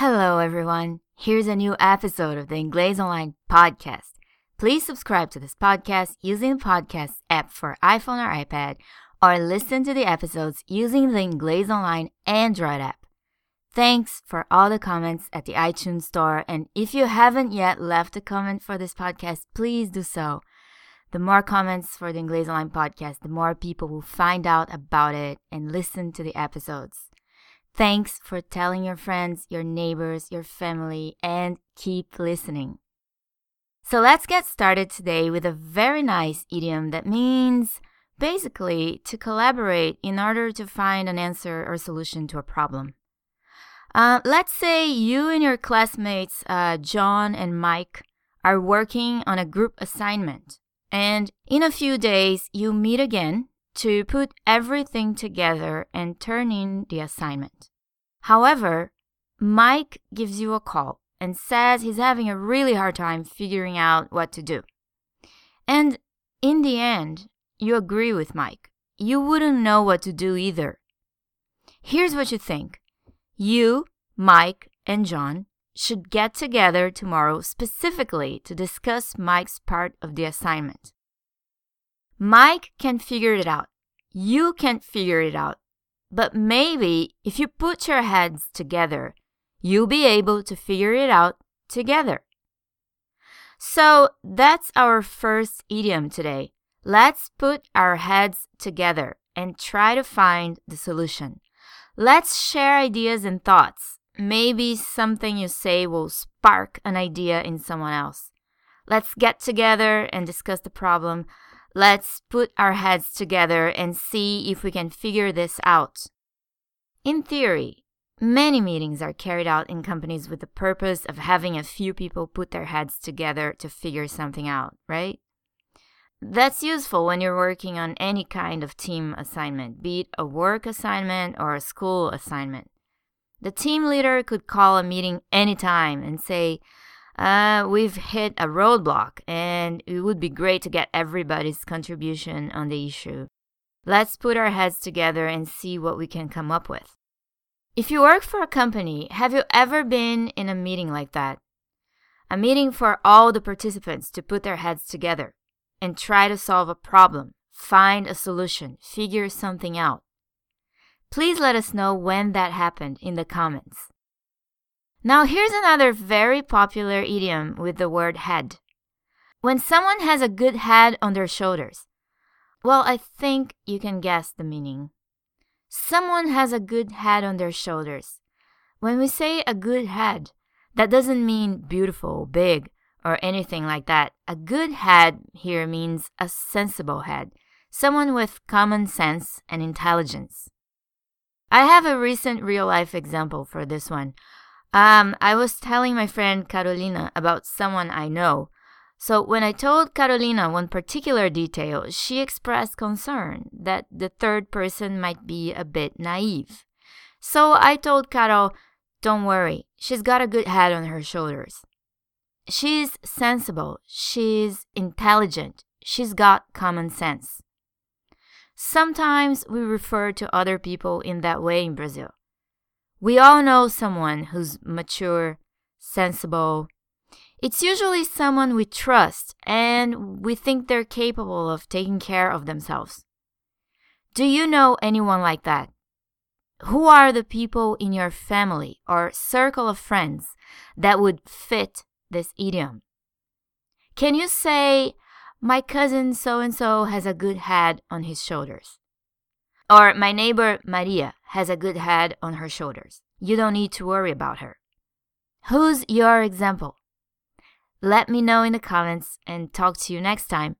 Hello, everyone. Here's a new episode of the Inglés Online podcast. Please subscribe to this podcast using the podcast app for iPhone or iPad, or listen to the episodes using the Inglés Online Android app. Thanks for all the comments at the iTunes Store, and if you haven't yet left a comment for this podcast, please do so. The more comments for the Inglés Online podcast, the more people will find out about it and listen to the episodes. Thanks for telling your friends, your neighbors, your family, and keep listening. So let's get started today with a very nice idiom that means basically to collaborate in order to find an answer or solution to a problem. Uh, let's say you and your classmates, uh, John and Mike, are working on a group assignment. And in a few days, you meet again to put everything together and turn in the assignment. However, Mike gives you a call and says he's having a really hard time figuring out what to do. And in the end, you agree with Mike. You wouldn't know what to do either. Here's what you think you, Mike, and John should get together tomorrow specifically to discuss Mike's part of the assignment. Mike can figure it out. You can't figure it out. But maybe if you put your heads together, you'll be able to figure it out together. So that's our first idiom today. Let's put our heads together and try to find the solution. Let's share ideas and thoughts. Maybe something you say will spark an idea in someone else. Let's get together and discuss the problem. Let's put our heads together and see if we can figure this out. In theory, many meetings are carried out in companies with the purpose of having a few people put their heads together to figure something out, right? That's useful when you're working on any kind of team assignment, be it a work assignment or a school assignment. The team leader could call a meeting anytime and say, uh, we've hit a roadblock and it would be great to get everybody's contribution on the issue. Let's put our heads together and see what we can come up with. If you work for a company, have you ever been in a meeting like that? A meeting for all the participants to put their heads together and try to solve a problem, find a solution, figure something out. Please let us know when that happened in the comments. Now, here's another very popular idiom with the word head. When someone has a good head on their shoulders. Well, I think you can guess the meaning. Someone has a good head on their shoulders. When we say a good head, that doesn't mean beautiful, big, or anything like that. A good head here means a sensible head, someone with common sense and intelligence. I have a recent real life example for this one. Um, I was telling my friend Carolina about someone I know. So when I told Carolina one particular detail, she expressed concern that the third person might be a bit naive. So I told Carol, don't worry, she's got a good head on her shoulders. She's sensible, she's intelligent, she's got common sense. Sometimes we refer to other people in that way in Brazil. We all know someone who's mature, sensible. It's usually someone we trust and we think they're capable of taking care of themselves. Do you know anyone like that? Who are the people in your family or circle of friends that would fit this idiom? Can you say, My cousin so and so has a good head on his shoulders? Or my neighbor Maria has a good head on her shoulders. You don't need to worry about her. Who's your example? Let me know in the comments and talk to you next time.